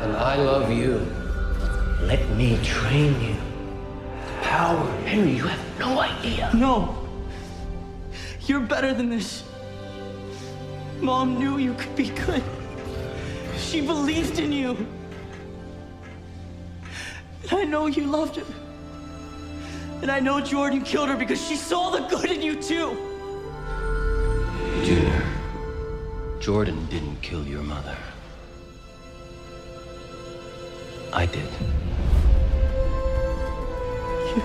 And I love you. Let me train you. The Power. Henry, you have no idea. No. You're better than this. Mom knew you could be good. She believed in you. And I know you loved her. And I know Jordan killed her because she saw the good in you too. Junior, Jordan didn't kill your mother. I did. You.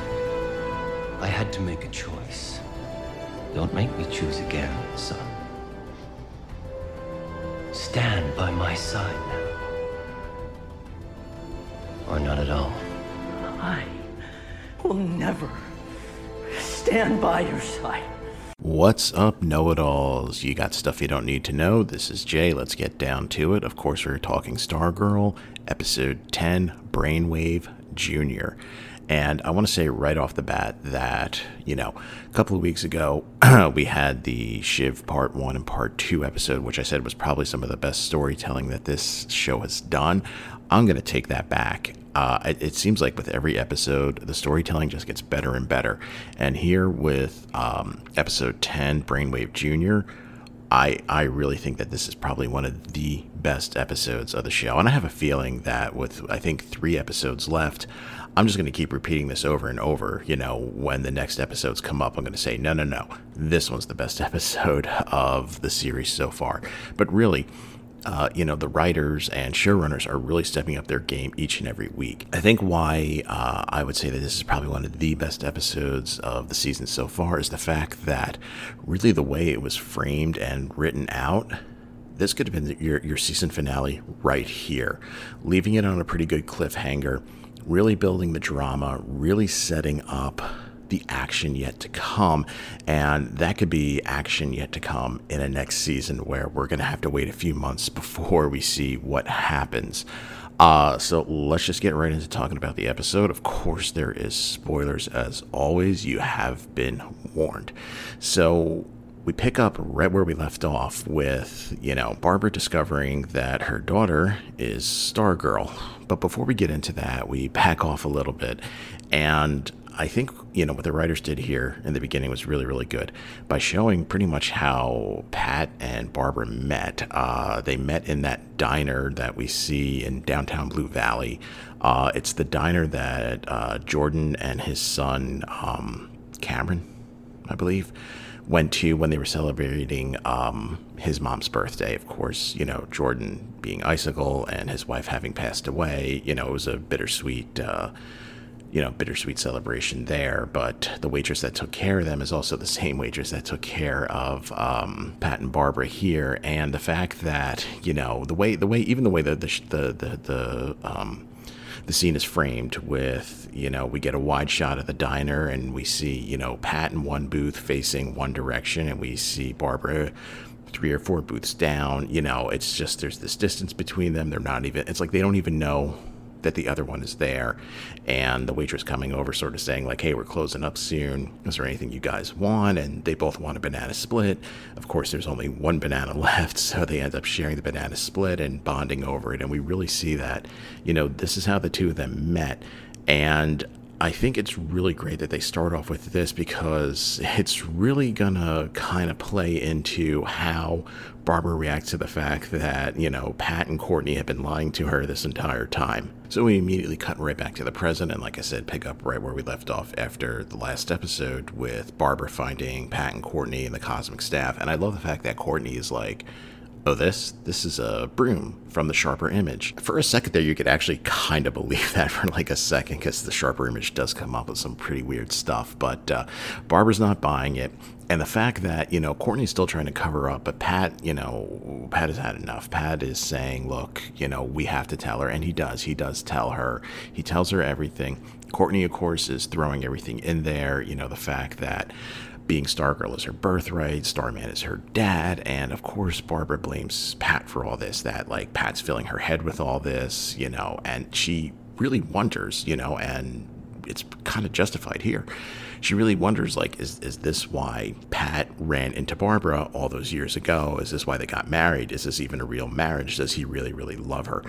I had to make a choice. Don't make me choose again, son. Stand by my side now. Or not at all. I will never stand by your side. What's up, know it alls? You got stuff you don't need to know. This is Jay. Let's get down to it. Of course, we're talking Stargirl, episode 10, Brainwave Jr. And I want to say right off the bat that, you know, a couple of weeks ago, we had the Shiv Part 1 and Part 2 episode, which I said was probably some of the best storytelling that this show has done. I'm going to take that back. Uh, it, it, seems like with every episode, the storytelling just gets better and better. And here with um, episode 10, Brainwave Jr., I, I really think that this is probably one of the best episodes of the show. And I have a feeling that with, I think, three episodes left, I'm just going to keep repeating this over and over. You know, when the next episodes come up, I'm going to say, no, no, no, this one's the best episode of the series so far. But really, uh, you know, the writers and showrunners are really stepping up their game each and every week. I think why uh, I would say that this is probably one of the best episodes of the season so far is the fact that really the way it was framed and written out. This could have been your, your season finale right here, leaving it on a pretty good cliffhanger, really building the drama, really setting up the action yet to come. And that could be action yet to come in a next season where we're going to have to wait a few months before we see what happens. Uh, so let's just get right into talking about the episode. Of course, there is spoilers as always. You have been warned. So we pick up right where we left off with, you know, Barbara discovering that her daughter is Stargirl. But before we get into that, we back off a little bit and I think you know what the writers did here in the beginning was really really good by showing pretty much how Pat and Barbara met. Uh, they met in that diner that we see in downtown Blue Valley. Uh, it's the diner that uh, Jordan and his son um, Cameron, I believe, went to when they were celebrating um, his mom's birthday. Of course, you know Jordan being Icicle and his wife having passed away. You know it was a bittersweet uh, you know, bittersweet celebration there. But the waitress that took care of them is also the same waitress that took care of um, Pat and Barbara here. And the fact that you know the way the way even the way that the the the, the um, the scene is framed with you know we get a wide shot of the diner and we see you know Pat in one booth facing one direction and we see Barbara three or four booths down you know it's just there's this distance between them they're not even it's like they don't even know that the other one is there. And the waitress coming over sort of saying like hey we're closing up soon. Is there anything you guys want? And they both want a banana split. Of course there's only one banana left so they end up sharing the banana split and bonding over it. And we really see that you know this is how the two of them met. And I think it's really great that they start off with this because it's really gonna kind of play into how Barbara reacts to the fact that, you know, Pat and Courtney have been lying to her this entire time. So we immediately cut right back to the present, and like I said, pick up right where we left off after the last episode with Barbara finding Pat and Courtney and the cosmic staff. And I love the fact that Courtney is like, oh, this this is a broom from the sharper image. For a second there, you could actually kind of believe that for like a second because the sharper image does come up with some pretty weird stuff. But uh, Barbara's not buying it. And the fact that, you know, Courtney's still trying to cover up, but Pat, you know, Pat has had enough. Pat is saying, look, you know, we have to tell her. And he does. He does tell her. He tells her everything. Courtney, of course, is throwing everything in there. You know, the fact that being Stargirl is her birthright, Starman is her dad, and of course, Barbara blames Pat for all this. That, like, Pat's filling her head with all this, you know, and she really wonders, you know, and it's kind of justified here. She really wonders, like, is, is this why Pat ran into Barbara all those years ago? Is this why they got married? Is this even a real marriage? Does he really, really love her?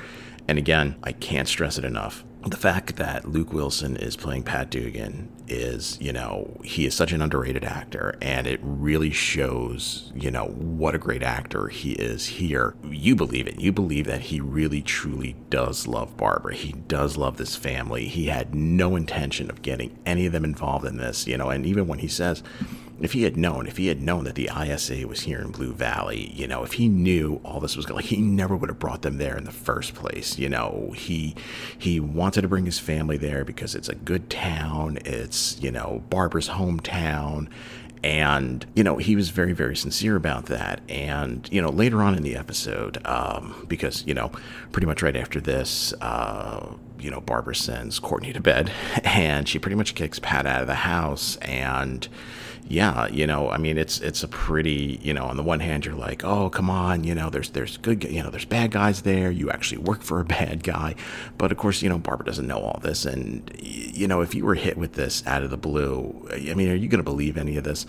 And again, I can't stress it enough the fact that Luke Wilson is playing Pat Dugan is, you know, he is such an underrated actor, and it really shows, you know, what a great actor he is here. You believe it. You believe that he really, truly does love Barbara. He does love this family. He had no intention of getting any of them involved in this, you know, and even when he says, if he had known, if he had known that the ISA was here in Blue Valley, you know, if he knew all this was going, like, he never would have brought them there in the first place. You know, he he wanted to bring his family there because it's a good town. It's you know Barbara's hometown, and you know he was very very sincere about that and you know later on in the episode um, because you know pretty much right after this uh, you know barbara sends courtney to bed and she pretty much kicks pat out of the house and yeah, you know, I mean, it's it's a pretty, you know, on the one hand, you're like, oh, come on, you know, there's there's good, you know, there's bad guys there. You actually work for a bad guy, but of course, you know, Barbara doesn't know all this, and you know, if you were hit with this out of the blue, I mean, are you going to believe any of this?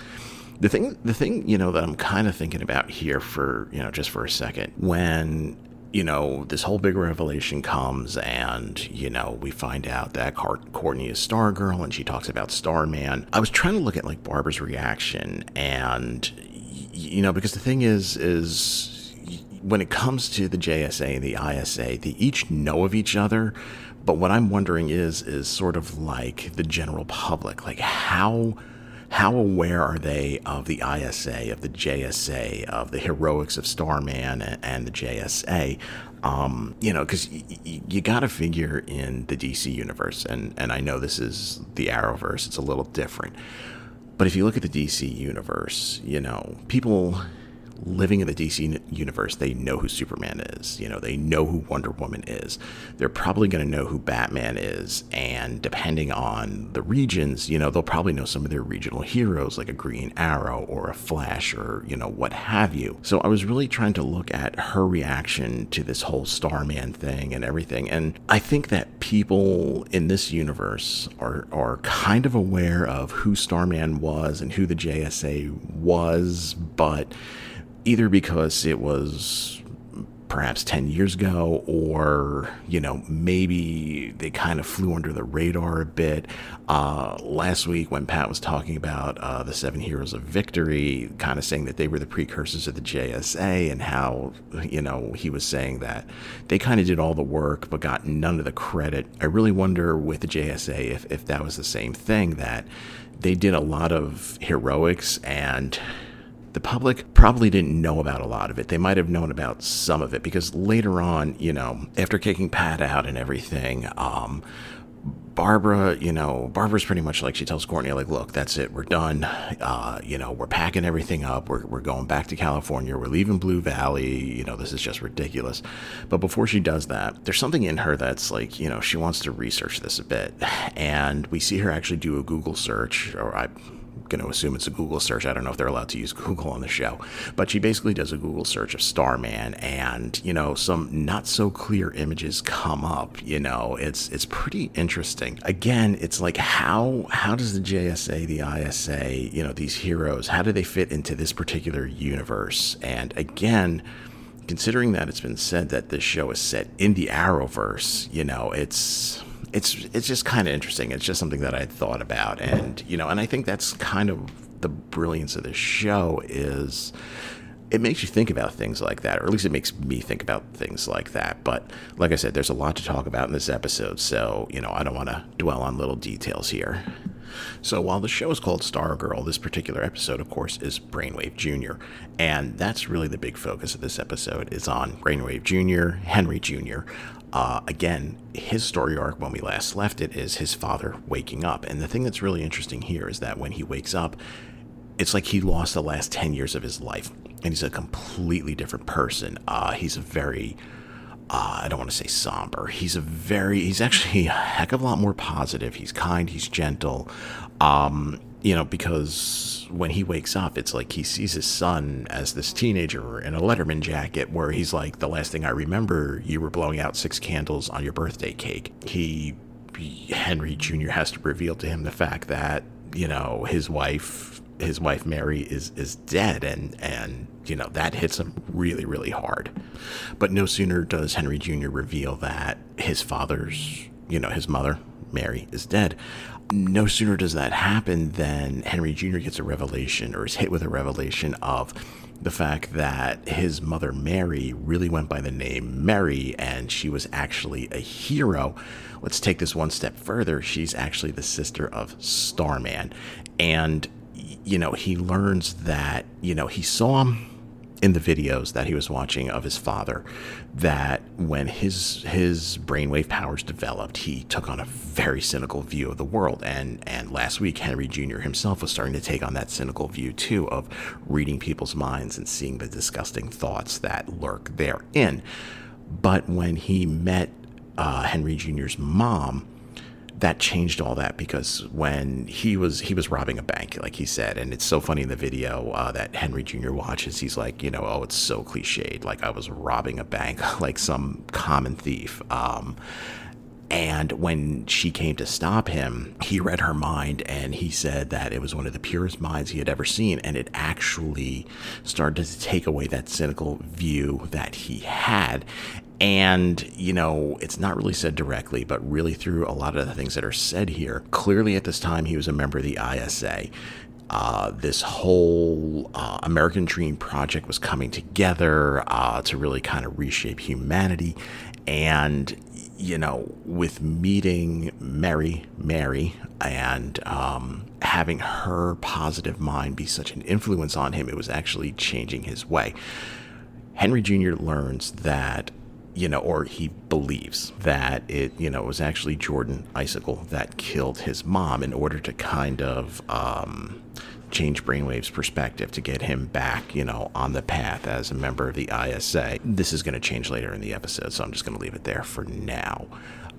The thing, the thing, you know, that I'm kind of thinking about here for, you know, just for a second, when you know, this whole big revelation comes, and, you know, we find out that Courtney is Stargirl and she talks about Starman. I was trying to look at, like, Barbara's reaction, and, you know, because the thing is, is when it comes to the JSA and the ISA, they each know of each other. But what I'm wondering is, is sort of like the general public, like how how aware are they of the ISA, of the JSA, of the heroics of Starman and, the JSA? Um, you know, because y- y- you got to figure in the DC universe, and, and I know this is the Arrowverse, it's a little different. But if you look at the DC universe, you know, people living in the DC universe, they know who Superman is. You know, they know who Wonder Woman is. They're probably going to know who Batman is. And depending on the regions, you know, they'll probably know some of their regional heroes like a Green Arrow or a Flash or, you know, what have you. So I was really trying to look at her reaction to this whole Starman thing and everything. And I think that people in this universe are, are kind of aware of who Starman was and who the JSA was, but either because it was perhaps 10 years ago, or, you know, maybe they kind of flew under the radar a bit. Uh, last week, when Pat was talking about uh, the Seven Heroes of Victory, kind of saying that they were the precursors of the JSA, and how, you know, he was saying that they kind of did all the work but got none of the credit. I really wonder with the JSA if, if that was the same thing, that they did a lot of heroics and the public probably didn't know about a lot of it. They might have known about some of it because later on, you know, after kicking Pat out and everything, um, Barbara, you know, Barbara's pretty much like she tells Courtney, like, look, that's it, we're done. Uh, you know, we're packing everything up. We're, we're going back to California. We're leaving Blue Valley. You know, this is just ridiculous. But before she does that, there's something in her that's like, you know, she wants to research this a bit. And we see her actually do a Google search, or I going to assume it's a Google search. I don't know if they're allowed to use Google on the show, but she basically does a Google search of Starman, and you know some not so clear images come up. You know, it's it's pretty interesting. Again, it's like how how does the JSA, the ISA, you know, these heroes, how do they fit into this particular universe? And again considering that it's been said that this show is set in the Arrowverse, you know, it's it's it's just kind of interesting. It's just something that I thought about, and you know, and I think that's kind of the brilliance of this show is it makes you think about things like that, or at least it makes me think about things like that. But like I said, there's a lot to talk about in this episode, so you know I don't want to dwell on little details here. So while the show is called Stargirl, this particular episode, of course, is Brainwave Jr., and that's really the big focus of this episode is on Brainwave Jr., Henry Jr. Uh, again, his story arc when we last left it is his father waking up, and the thing that's really interesting here is that when he wakes up, it's like he lost the last 10 years of his life and he's a completely different person. Uh, he's a very, uh, I don't want to say somber. He's a very, he's actually a heck of a lot more positive. He's kind, he's gentle. Um, you know, because when he wakes up, it's like he sees his son as this teenager in a Letterman jacket, where he's like, The last thing I remember, you were blowing out six candles on your birthday cake. He, Henry Jr., has to reveal to him the fact that, you know, his wife his wife Mary is is dead and and you know that hits him really really hard. But no sooner does Henry Jr. reveal that his father's you know his mother Mary is dead. No sooner does that happen than Henry Jr. gets a revelation or is hit with a revelation of the fact that his mother Mary really went by the name Mary and she was actually a hero. Let's take this one step further. She's actually the sister of Starman. And you know, he learns that, you know, he saw him in the videos that he was watching of his father that when his his brainwave powers developed he took on a very cynical view of the world and and last week Henry Jr himself was starting to take on that cynical view too of reading people's minds and seeing the disgusting thoughts that lurk therein but when he met uh, Henry Jr.'s mom that changed all that because when he was he was robbing a bank like he said. And it's so funny in the video uh, that henry jr watches. He's like you know oh it's so cliched. Like i was robbing a bank like some common thief. Um, and when she came to stop him, he read her mind and he said that it was one of the purest minds he had ever seen. And it actually started to take away that cynical view that he had. And, you know, it's not really said directly, but really through a lot of the things that are said here. Clearly, at this time, he was a member of the ISA. Uh, this whole uh, American Dream project was coming together uh, to really kind of reshape humanity. And, you know, with meeting Mary, Mary, and um, having her positive mind be such an influence on him, it was actually changing his way. Henry Jr. learns that you know, or he believes that it, you know, it was actually Jordan Icicle that killed his mom in order to kind of um, change Brainwave's perspective to get him back, you know, on the path as a member of the ISA. This is going to change later in the episode, so I'm just going to leave it there for now.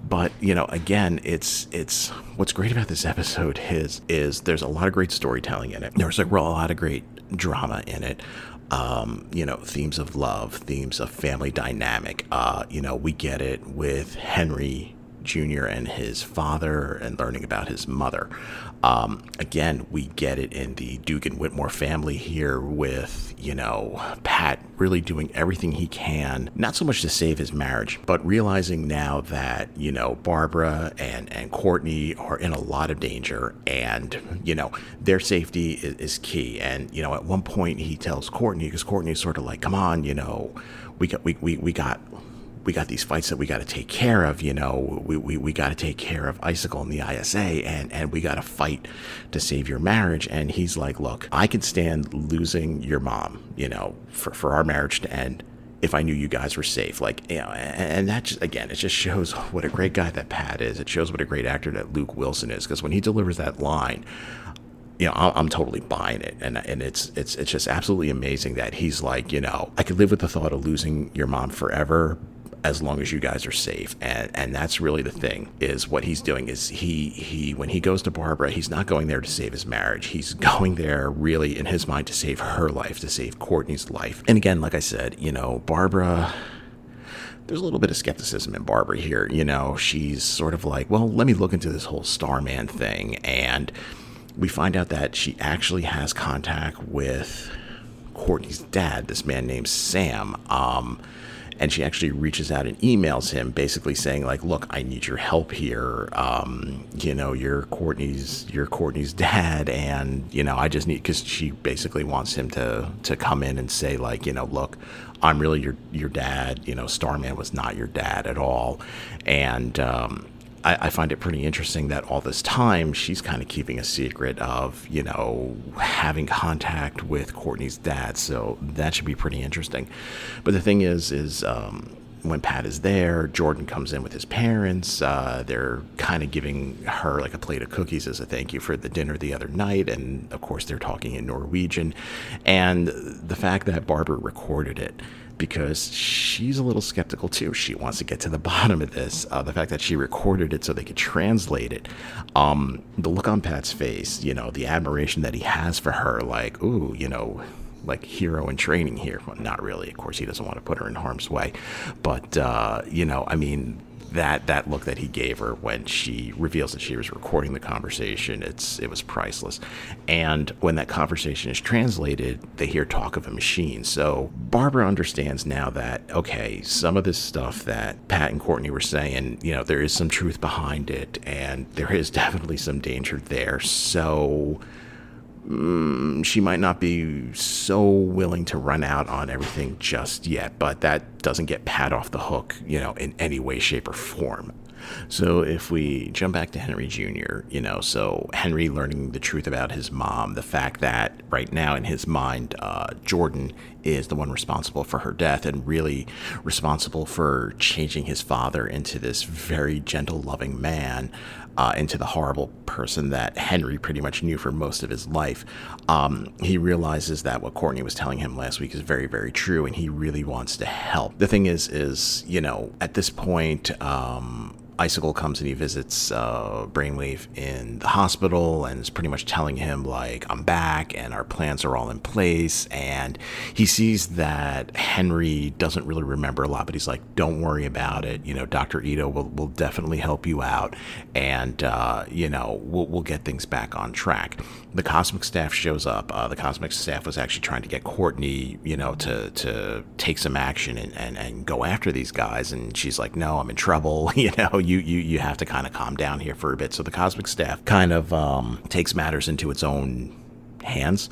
But you know, again, it's it's what's great about this episode is is there's a lot of great storytelling in it. There's a lot of great drama in it um, you know, themes of love, themes of family dynamic. Uh, you know, we get it with Henry Jr. and his father and learning about his mother. Um, again, we get it in the Dugan Whitmore family here with, you know, Pat really doing everything he can, not so much to save his marriage, but realizing now that, you know, Barbara and, and Courtney are in a lot of danger and, you know, their safety is, is key. And, you know, at one point he tells Courtney, because Courtney's sort of like, come on, you know, we got, we, we, we got we got these fights that we got to take care of. You know, we, we, we got to take care of Icicle and the ISA, and, and we got to fight to save your marriage. And he's like, look, I can stand losing your mom, you know, for, for our marriage to end if I knew you guys were safe. Like, you know, and, that just, again, it just shows what a great guy that Pat is. It shows what a great actor that Luke Wilson is. Because when he delivers that line, you know, I'm totally buying it, and and it's it's it's just absolutely amazing that he's like, you know, I could live with the thought of losing your mom forever, as long as you guys are safe and and that's really the thing is what he's doing is he he when he goes to Barbara he's not going there to save his marriage he's going there really in his mind to save her life to save Courtney's life and again like I said you know Barbara there's a little bit of skepticism in Barbara here. You know, she's sort of like, well, let me look into this whole Starman thing. And we find out that she actually has contact with Courtney's dad, this man named Sam. Um, and she actually reaches out and emails him, basically saying like, "Look, I need your help here. Um, you know, you're Courtney's, you're Courtney's dad, and you know, I just need because she basically wants him to to come in and say like, you know, look." I'm really your your dad. You know, Starman was not your dad at all, and um, I, I, find it pretty interesting that all this time she's kind of keeping a secret of you know having contact with Courtney's dad. So that should be pretty interesting. But the thing is, is um, when Pat is there, Jordan comes in with his parents. Uh, they're kind of giving her like a plate of cookies as a thank you for the dinner the other night. And of course, they're talking in Norwegian. And the fact that Barbara recorded it because she's a little skeptical too. She wants to get to the bottom of this. Uh, the fact that she recorded it so they could translate it. Um, the look on Pat's face, you know, the admiration that he has for her, like, ooh, you know, like hero in training here. Well, not really. Of course, he doesn't want to put her in harm's way, but uh, you know, I mean, that that look that he gave her when she reveals that she was recording the conversation it's it was priceless. And when that conversation is translated they hear talk of a machine. So barbara understands now that okay some of this stuff that pat and courtney were saying you know there is some truth behind it and there is definitely some danger there. So mm, she might not be so willing to run out on everything just yet, but that doesn't get Pat off the hook, you know, in any way, shape, or form. So if we jump back to Henry Jr., you know, so Henry learning the truth about his mom, the fact that right now in his mind, uh, Jordan is the one responsible for her death and really responsible for changing his father into this very gentle, loving man uh, into the horrible person that Henry pretty much knew for most of his life. Um, he realizes that what Courtney was telling him last week is very, very true, and he really wants to help. The thing is, is you know, at this point, um, Icicle comes and he visits uh, Brainwave in the hospital and is pretty much telling him, like, I'm back and our plans are all in place. And he sees that Henry doesn't really remember a lot, but he's like, don't worry about it. You know, Dr. Ito will, will definitely help you out. And, uh, you know, we'll, we'll get things back on track. The Cosmic staff shows up. Uh, the Cosmic staff was actually trying to get Courtney, you know, to, to take some action and, and, and go after these guys. And she's like, no, I'm in trouble. you know, you you you have to kind of calm down here for a bit. So the cosmic staff kind of um, takes matters into its own hands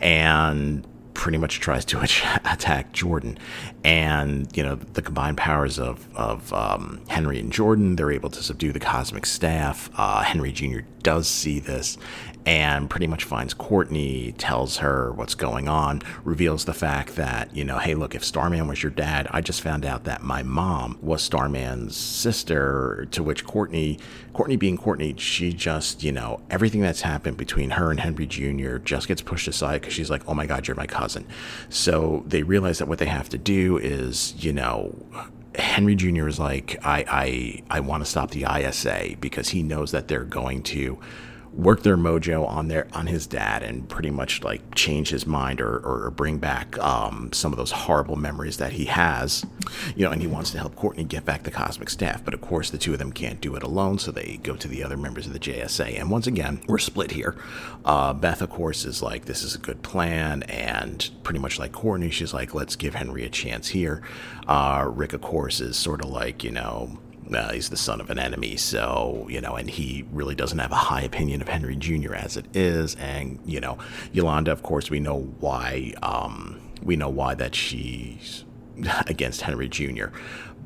and pretty much tries to attack Jordan. And, you know, the combined powers of, of um, Henry and Jordan, they're able to subdue the cosmic staff. Uh, Henry Jr. does see this and pretty much finds Courtney, tells her what's going on, reveals the fact that, you know, hey, look, if Starman was your dad, I just found out that my mom was Starman's sister, to which Courtney, Courtney being Courtney, she just, you know, everything that's happened between her and Henry Jr. just gets pushed aside because she's like, oh my God, you're my cousin. So they realize that what they have to do is, you know, Henry Jr. is like, I, I, I want to stop the ISA because he knows that they're going to work their mojo on their on his dad and pretty much like change his mind or, or bring back um, some of those horrible memories that he has you know and he wants to help courtney get back the cosmic staff. But of course the two of them can't do it alone so they go to the other members of the jsa and once again we're split here. Uh, beth of course is like this is a good plan and pretty much like courtney she's like let's give henry a chance here. Uh, rick of course is sort of like you know uh, he's the son of an enemy, so you know, and he really doesn't have a high opinion of Henry Jr. as it is. And you know, Yolanda, of course, we know why. Um, we know why that she's against Henry Jr.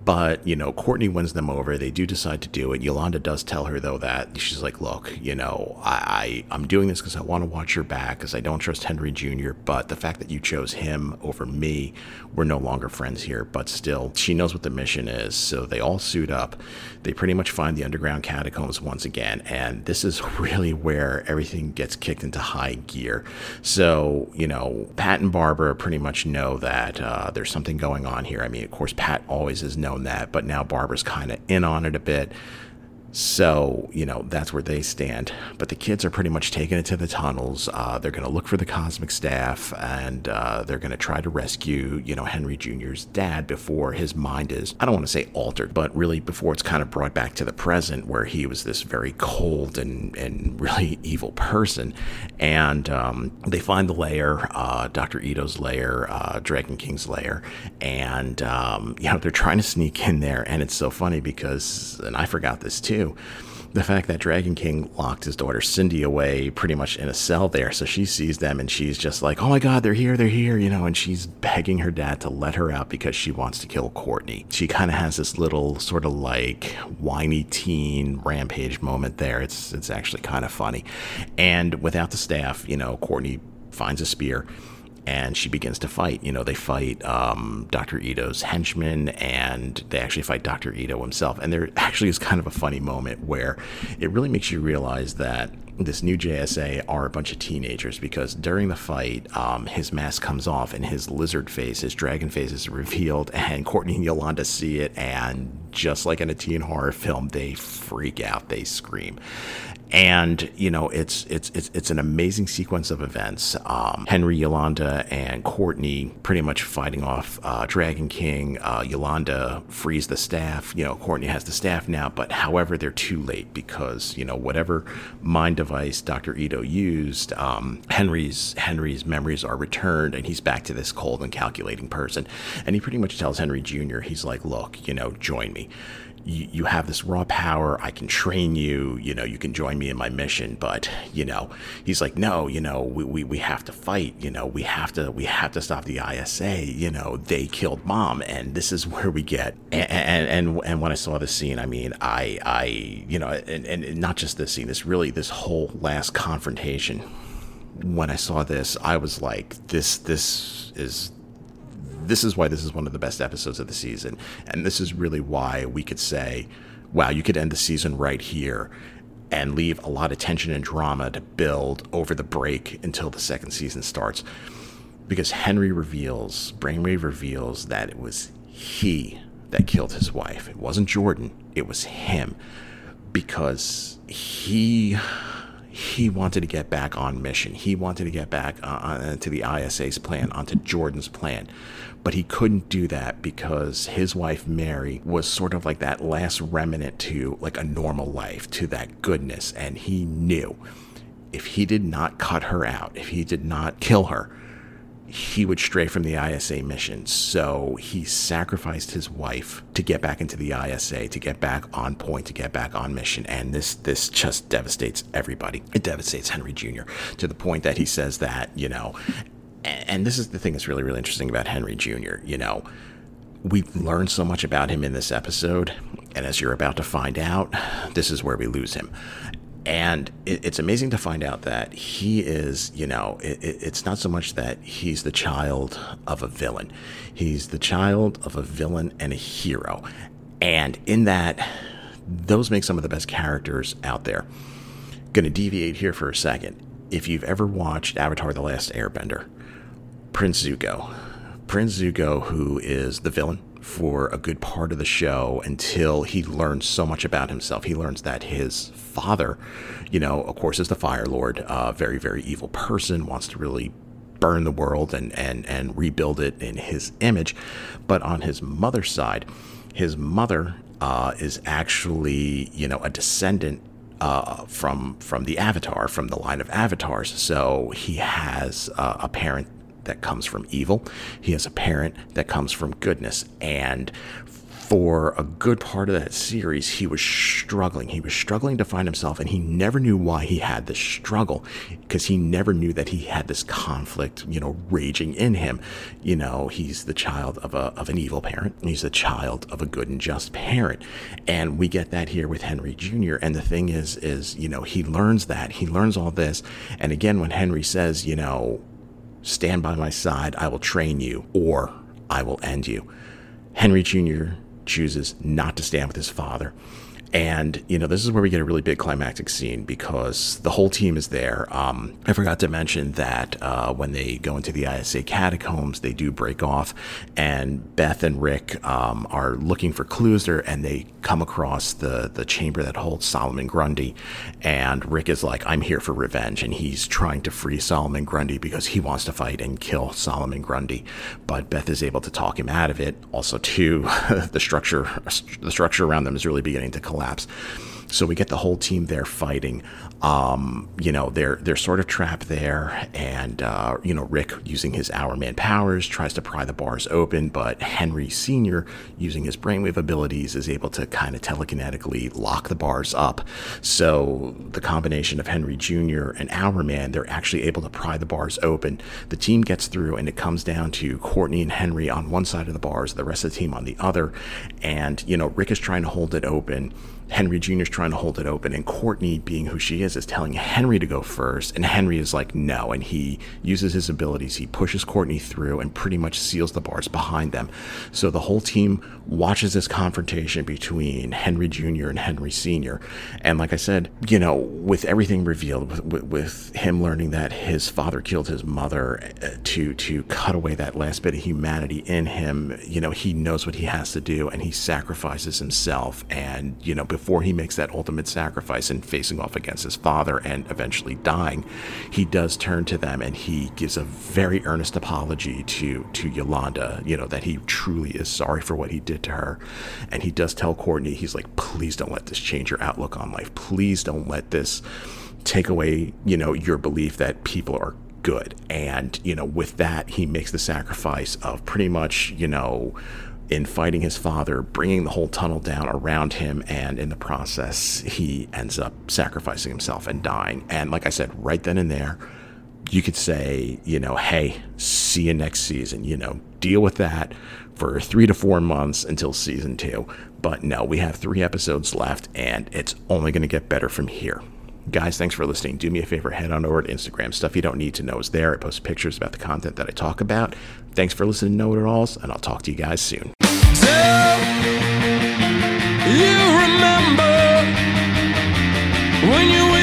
But, you know, Courtney wins them over. They do decide to do it. Yolanda does tell her, though, that she's like, look, you know, I, I, am doing this because I want to watch your back, because I don't trust Henry Jr., but the fact that you chose him over me, we're no longer friends here. But still, she knows what the mission is. So they all suit up. They pretty much find the underground catacombs once again. And this is really where everything gets kicked into high gear. So, you know, Pat and Barbara pretty much know that uh, there's something going on here. I mean, of course, Pat always has known known that, but now Barbara's kind of in on it a bit. So, you know, that's where they stand. But the kids are pretty much taking it to the tunnels. Uh, they're going to look for the cosmic staff and uh, they're going to try to rescue, you know, Henry Jr.'s dad before his mind is, I don't want to say altered, but really before it's kind of brought back to the present where he was this very cold and, and really evil person. And um, they find the lair, uh, Dr. Ito's lair, uh, Dragon King's lair. And, um, you know, they're trying to sneak in there. And it's so funny because, and I forgot this too the fact that Dragon King locked his daughter Cindy away pretty much in a cell there. So she sees them and she's just like, oh my God, they're here, they're here, you know, and she's begging her dad to let her out because she wants to kill Courtney. She kind of has this little sort of like whiny teen rampage moment there. It's, it's actually kind of funny. And without the staff, you know, Courtney finds a spear and she begins to fight. You know, they fight um, Dr. Ito's henchmen, and they actually fight Dr. Ito himself. And there actually is kind of a funny moment where it really makes you realize that this new JSA are a bunch of teenagers because during the fight, um, his mask comes off and his lizard face, his dragon face is revealed, and Courtney and Yolanda see it, and just like in a teen horror film, they freak out, they scream and you know it's it's it's it's an amazing sequence of events. Um, Henry, Yolanda, and Courtney pretty much fighting off uh, Dragon King. Uh, Yolanda frees the staff. You know, Courtney has the staff now, but however, they're too late because you know whatever mind device Doctor Ito used, um, Henry's Henry's memories are returned, and he's back to this cold and calculating person. And he pretty much tells Henry Jr. He's like, "Look, you know, join me." You, you have this raw power. I can train you. You know, you can join me in my mission. But you know, he's like, no, you know, we, we, we have to fight. You know, we have to we have to stop the ISA. You know, they killed mom, and this is where we get. And and and, and when I saw this scene, I mean, I I you know, and, and not just this scene. This really this whole last confrontation. When I saw this, I was like, this this is this is why this is one of the best episodes of the season. And this is really why we could say, wow, you could end the season right here and leave a lot of tension and drama to build over the break until the second season starts. Because Henry reveals, Brainwave reveals that it was he that killed his wife. It wasn't Jordan, it was him. Because he he wanted to get back on mission. He wanted to get back uh, to the ISA's plan, onto Jordan's plan. But he couldn't do that because his wife, Mary, was sort of like that last remnant to like a normal life, to that goodness. And he knew if he did not cut her out, if he did not kill her, he would stray from the ISA mission. So he sacrificed his wife to get back into the ISA, to get back on point, to get back on mission. And this this just devastates everybody. It devastates Henry Jr. to the point that he says that, you know, and this is the thing that's really, really interesting about Henry Jr., you know, we learned so much about him in this episode. And as you're about to find out, this is where we lose him. And it, it's amazing to find out that he is, you know, it, it's not so much that he's the child of a villain, he's the child of a villain and a hero. And in that, those make some of the best characters out there. Going to deviate here for a second. If you've ever watched Avatar The Last Airbender, Prince Zuko. Prince Zuko, who is the villain for a good part of the show until he learns so much about himself. He learns that his father, you know, of course, is the Fire Lord, a very, very evil person, wants to really burn the world and, and, and rebuild it in his image. But on his mother's side, his mother uh, is actually, you know, a descendant uh, from from the Avatar, from the line of Avatars. So he has uh, a parent that comes from evil. He has a parent that comes from goodness. And for a good part of that series, he was struggling. He was struggling to find himself, and he never knew why he had this struggle because he never knew that he had this conflict, you know, raging in him. You know, he's the child of, a, of an evil parent, he's the child of a good and just parent. And we get that here with Henry Jr. And the thing is, is, you know, he learns that. He learns all this. And again, when Henry says, you know, Stand by my side, I will train you, or I will end you. Henry Jr. chooses not to stand with his father. And, you know, this is where we get a really big climactic scene because the whole team is there. Um, I forgot to mention that uh, when they go into the ISA catacombs, they do break off, and Beth and Rick um, are looking for clues there, and they come across the, the chamber that holds Solomon Grundy. And Rick is like, I'm here for revenge. And he's trying to free Solomon Grundy because he wants to fight and kill Solomon Grundy. But Beth is able to talk him out of it. Also, too, the structure the structure around them is really beginning to collapse collapse. So we get the whole team there fighting. Um, you know, they're they're sort of trapped there, and uh, you know, Rick using his Hourman powers tries to pry the bars open, but Henry Senior, using his brainwave abilities, is able to kind of telekinetically lock the bars up. So the combination of Henry Jr. and Hourman, they're actually able to pry the bars open. The team gets through, and it comes down to Courtney and Henry on one side of the bars, the rest of the team on the other, and you know, Rick is trying to hold it open Henry Jr. is trying to hold it open, and Courtney, being who she is, is telling Henry to go first. And Henry is like, no. And he uses his abilities. He pushes Courtney through and pretty much seals the bars behind them. So the whole team watches this confrontation between Henry Jr. and Henry Sr. And like I said, you know, with everything revealed, with, with, with him learning that his father killed his mother uh, to, to cut away that last bit of humanity in him, you know, he knows what he has to do and he sacrifices himself. And, you know, before he makes that ultimate sacrifice and facing off against his father and eventually dying, he does turn to them and he gives a very earnest apology to to Yolanda, you know, that he truly is sorry for what he did to her. And he does tell Courtney, he's like, please don't let this change your outlook on life. Please don't let this take away, you know, your belief that people are good. And, you know, with that, he makes the sacrifice of pretty much, you know, in fighting his father, bringing the whole tunnel down around him, and in the process, he ends up sacrificing himself and dying. And like I said, right then and there, you could say, you know, hey, see you next season, you know, deal with that for three to four months until season two. But no, we have three episodes left, and it's only going to get better from here. Guys, thanks for listening. Do me a favor, head on over to Instagram. Stuff you don't need to know is there. I post pictures about the content that I talk about. Thanks for listening to Know It Alls, and I'll talk to you guys soon. you remember when you